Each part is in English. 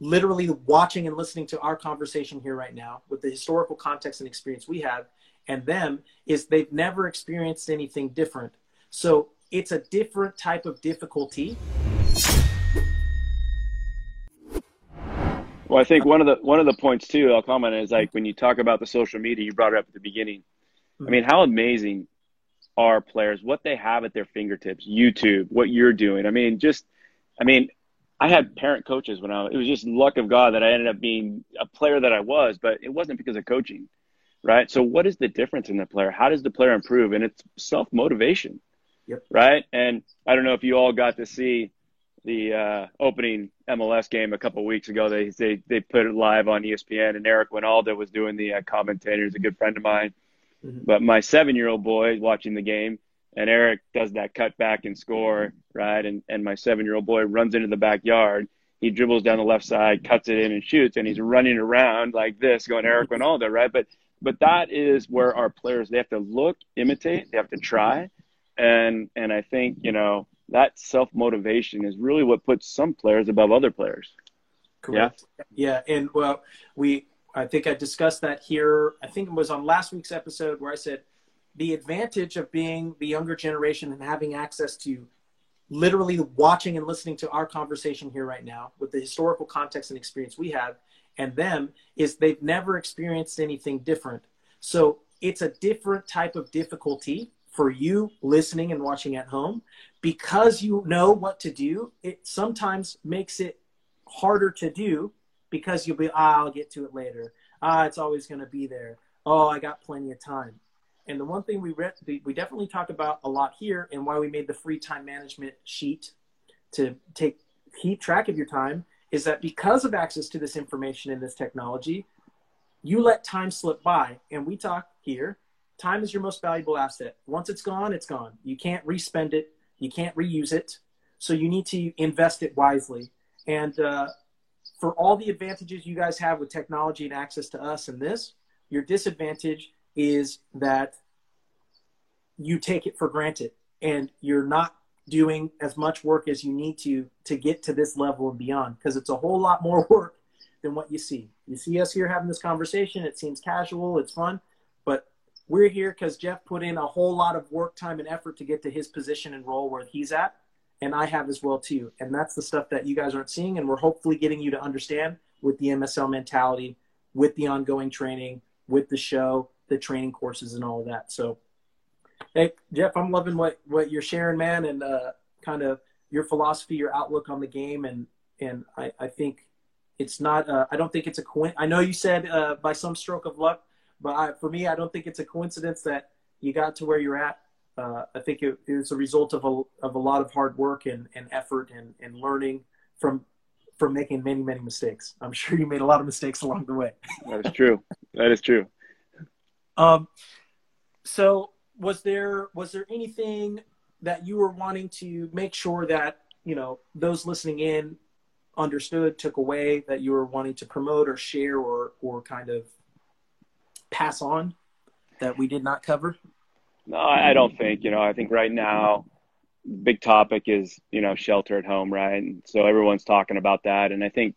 literally watching and listening to our conversation here right now with the historical context and experience we have and them is they've never experienced anything different. So it's a different type of difficulty. Well, I think one of the one of the points too I'll comment is like when you talk about the social media, you brought it up at the beginning. I mean, how amazing are players, what they have at their fingertips, YouTube, what you're doing. I mean, just I mean, I had parent coaches when I it was just luck of God that I ended up being a player that I was, but it wasn't because of coaching, right? So what is the difference in the player? How does the player improve? And it's self motivation, yep. right? And I don't know if you all got to see the uh, opening MLS game a couple weeks ago. They they they put it live on ESPN, and Eric Wynalda was doing the uh, commentator. He's a good friend of mine. Mm-hmm. But my seven year old boy is watching the game and Eric does that cut back and score, right? And and my seven year old boy runs into the backyard. He dribbles down the left side, cuts it in, and shoots. And he's running around like this, going Eric Wynalda, right? But but that is where our players they have to look, imitate, they have to try, and and I think you know that self motivation is really what puts some players above other players. Correct. Yeah. yeah, and well, we I think I discussed that here. I think it was on last week's episode where I said the advantage of being the younger generation and having access to literally watching and listening to our conversation here right now with the historical context and experience we have and them is they've never experienced anything different. So it's a different type of difficulty for you listening and watching at home because you know what to do. It sometimes makes it harder to do because you'll be, ah, I'll get to it later. Ah, it's always going to be there. Oh, I got plenty of time. And the one thing we we definitely talk about a lot here, and why we made the free time management sheet to take keep track of your time is that because of access to this information and this technology, you let time slip by. And we talk here, time is your most valuable asset. Once it's gone, it's gone. You can't respend it. You can't reuse it. So you need to invest it wisely. And uh, for all the advantages you guys have with technology and access to us and this, your disadvantage is that you take it for granted and you're not doing as much work as you need to to get to this level and beyond because it's a whole lot more work than what you see. You see us here having this conversation, it seems casual, it's fun, but we're here because Jeff put in a whole lot of work, time, and effort to get to his position and role where he's at, and I have as well too. And that's the stuff that you guys aren't seeing, and we're hopefully getting you to understand with the MSL mentality, with the ongoing training, with the show, the training courses and all of that. So, hey, Jeff, I'm loving what, what you're sharing, man, and uh, kind of your philosophy, your outlook on the game. And, and I, I think it's not, uh, I don't think it's a coincidence. I know you said uh, by some stroke of luck, but I, for me, I don't think it's a coincidence that you got to where you're at. Uh, I think it, it was a result of a, of a lot of hard work and, and effort and, and learning from from making many many mistakes. I'm sure you made a lot of mistakes along the way. that is true. That is true. Um, so was there was there anything that you were wanting to make sure that you know those listening in understood, took away that you were wanting to promote or share or or kind of pass on that we did not cover? No, I don't think. You know, I think right now big topic is you know shelter at home, right? And so everyone's talking about that, and I think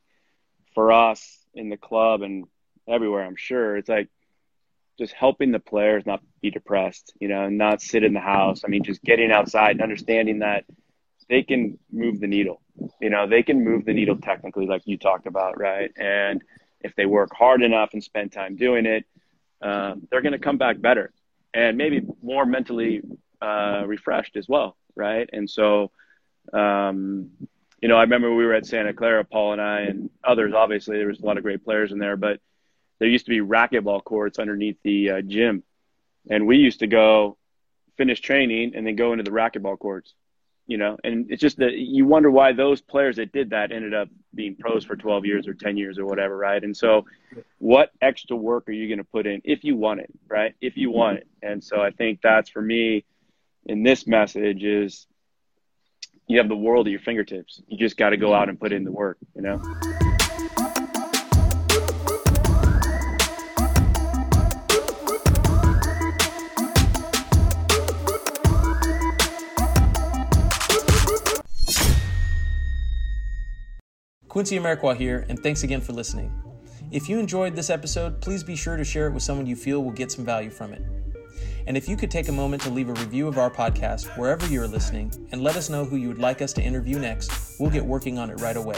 for us in the club and everywhere, I'm sure it's like just helping the players not be depressed, you know, and not sit in the house. I mean, just getting outside and understanding that they can move the needle. You know, they can move the needle technically, like you talked about, right? And if they work hard enough and spend time doing it, um, they're going to come back better and maybe more mentally uh, refreshed as well, right? And so, um, you know, I remember we were at Santa Clara, Paul and I, and others. Obviously, there was a lot of great players in there, but there used to be racquetball courts underneath the uh, gym, and we used to go finish training and then go into the racquetball courts, you know, and it's just that you wonder why those players that did that ended up being pros for 12 years or 10 years or whatever, right? And so, what extra work are you going to put in if you want it, right? If you want it. And so, I think that's for me in this message is you have the world at your fingertips. You just got to go out and put in the work, you know? Quincy Amarikwa here, and thanks again for listening. If you enjoyed this episode, please be sure to share it with someone you feel will get some value from it. And if you could take a moment to leave a review of our podcast wherever you're listening and let us know who you would like us to interview next, we'll get working on it right away.